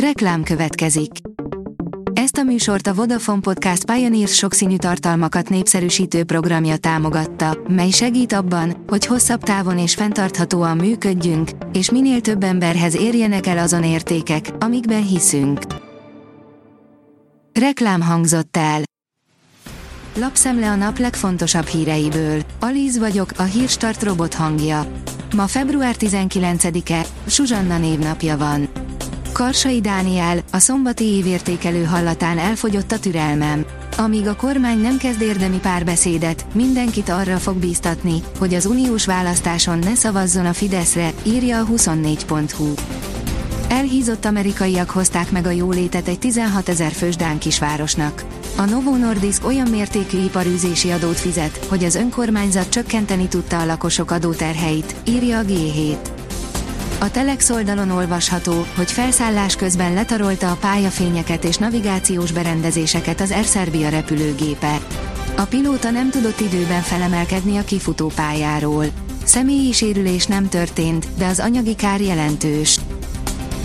Reklám következik. Ezt a műsort a Vodafone Podcast Pioneers sokszínű tartalmakat népszerűsítő programja támogatta, mely segít abban, hogy hosszabb távon és fenntarthatóan működjünk, és minél több emberhez érjenek el azon értékek, amikben hiszünk. Reklám hangzott el. Lapszemle a nap legfontosabb híreiből. Alíz vagyok, a hírstart robot hangja. Ma február 19-e, Suzsanna névnapja van. Karsai Dániel, a szombati évértékelő hallatán elfogyott a türelmem. Amíg a kormány nem kezd érdemi párbeszédet, mindenkit arra fog bíztatni, hogy az uniós választáson ne szavazzon a Fideszre, írja a 24.hu. Elhízott amerikaiak hozták meg a jólétet egy 16 ezer fős Dán kisvárosnak. A Novo Nordisk olyan mértékű iparűzési adót fizet, hogy az önkormányzat csökkenteni tudta a lakosok adóterheit, írja a G7. A Telex oldalon olvasható, hogy felszállás közben letarolta a pályafényeket és navigációs berendezéseket az Air Serbia repülőgépe. A pilóta nem tudott időben felemelkedni a kifutó pályáról. Személyi sérülés nem történt, de az anyagi kár jelentős.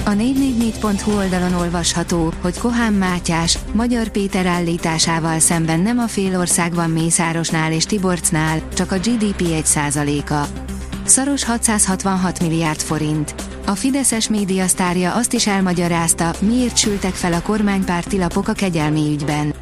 A 444.hu oldalon olvasható, hogy Kohán Mátyás, Magyar Péter állításával szemben nem a félország van Mészárosnál és Tiborcnál, csak a GDP 1%-a. Szaros 666 milliárd forint. A Fideszes médiasztárja azt is elmagyarázta, miért sültek fel a kormánypárti lapok a kegyelmi ügyben.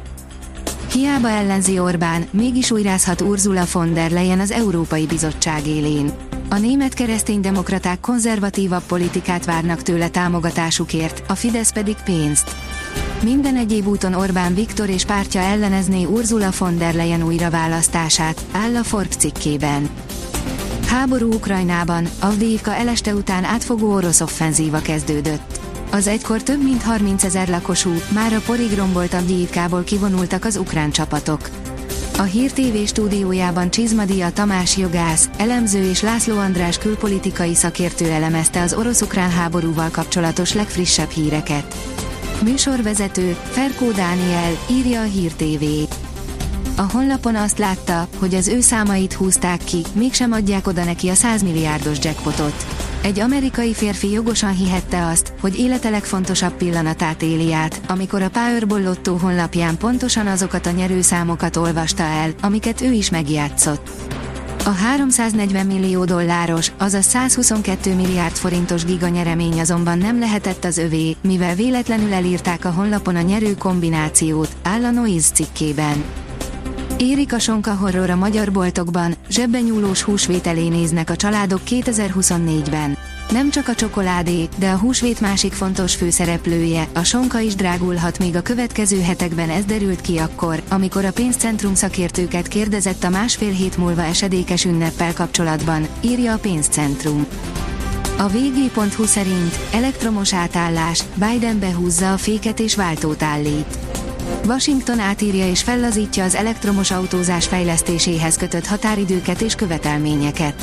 Hiába ellenzi Orbán, mégis újrázhat Ursula von der Leyen az Európai Bizottság élén. A német kereszténydemokraták konzervatívabb politikát várnak tőle támogatásukért, a Fidesz pedig pénzt. Minden egyéb úton Orbán Viktor és pártja ellenezné Ursula von der Leyen újraválasztását, áll a Forbes cikkében. Háború Ukrajnában, Avdiivka eleste után átfogó orosz offenzíva kezdődött. Az egykor több mint 30 ezer lakosú, már a porig rombolt Avdiivkából kivonultak az ukrán csapatok. A Hír TV stúdiójában Csizmadia Tamás jogász, elemző és László András külpolitikai szakértő elemezte az orosz-ukrán háborúval kapcsolatos legfrissebb híreket. Műsorvezető, Ferkó Dániel, írja a Hír TV. A honlapon azt látta, hogy az ő számait húzták ki, mégsem adják oda neki a 100 milliárdos jackpotot. Egy amerikai férfi jogosan hihette azt, hogy élete legfontosabb pillanatát éli át, amikor a Powerball Lotto honlapján pontosan azokat a nyerőszámokat olvasta el, amiket ő is megjátszott. A 340 millió dolláros, azaz 122 milliárd forintos giganyeremény azonban nem lehetett az övé, mivel véletlenül elírták a honlapon a nyerő kombinációt, áll a Noise cikkében. Érik a sonka horror a magyar boltokban, zsebben nyúlós húsvételé néznek a családok 2024-ben. Nem csak a csokoládé, de a húsvét másik fontos főszereplője, a sonka is drágulhat még a következő hetekben ez derült ki akkor, amikor a pénzcentrum szakértőket kérdezett a másfél hét múlva esedékes ünneppel kapcsolatban, írja a pénzcentrum. A vg.hu szerint elektromos átállás, Biden behúzza a féket és váltót állít. Washington átírja és fellazítja az elektromos autózás fejlesztéséhez kötött határidőket és követelményeket.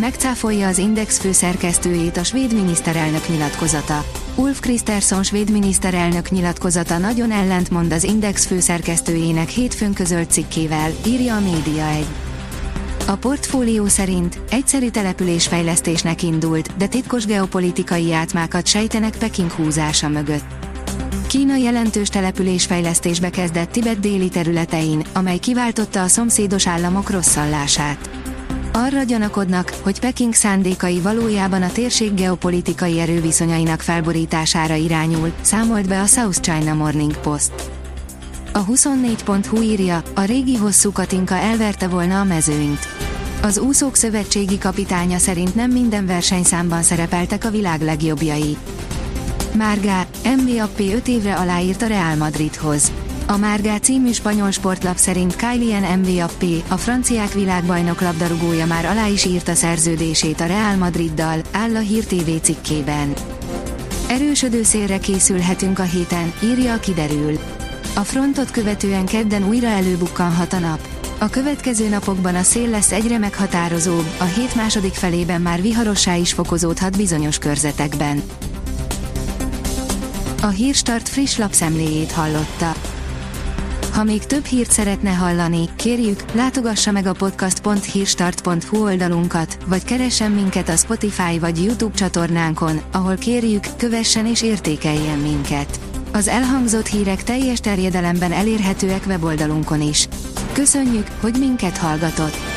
Megcáfolja az Index főszerkesztőjét a svéd miniszterelnök nyilatkozata. Ulf Kristersson svéd miniszterelnök nyilatkozata nagyon ellentmond az Index főszerkesztőjének hétfőn közölt cikkével, írja a Média 1. A portfólió szerint egyszerű településfejlesztésnek indult, de titkos geopolitikai átmákat sejtenek Peking húzása mögött. Kína jelentős településfejlesztésbe kezdett Tibet déli területein, amely kiváltotta a szomszédos államok rosszallását. Arra gyanakodnak, hogy Peking szándékai valójában a térség geopolitikai erőviszonyainak felborítására irányul, számolt be a South China Morning Post. A 24.hu írja, a régi hosszú Katinka elverte volna a mezőnyt. Az úszók szövetségi kapitánya szerint nem minden versenyszámban szerepeltek a világ legjobbjai. Márgá, MBAP 5 évre aláírt a Real Madridhoz. A Márgá című spanyol sportlap szerint Kylian Mbappé, a franciák világbajnok labdarúgója már alá is írta szerződését a Real Madriddal, áll a Hír TV cikkében. Erősödő szélre készülhetünk a héten, írja a kiderül. A frontot követően kedden újra előbukkanhat a nap. A következő napokban a szél lesz egyre meghatározóbb, a hét második felében már viharossá is fokozódhat bizonyos körzetekben. A Hírstart friss lapszemléjét hallotta. Ha még több hírt szeretne hallani, kérjük, látogassa meg a podcast.hírstart.hu oldalunkat, vagy keressen minket a Spotify vagy YouTube csatornánkon, ahol kérjük, kövessen és értékeljen minket. Az elhangzott hírek teljes terjedelemben elérhetőek weboldalunkon is. Köszönjük, hogy minket hallgatott!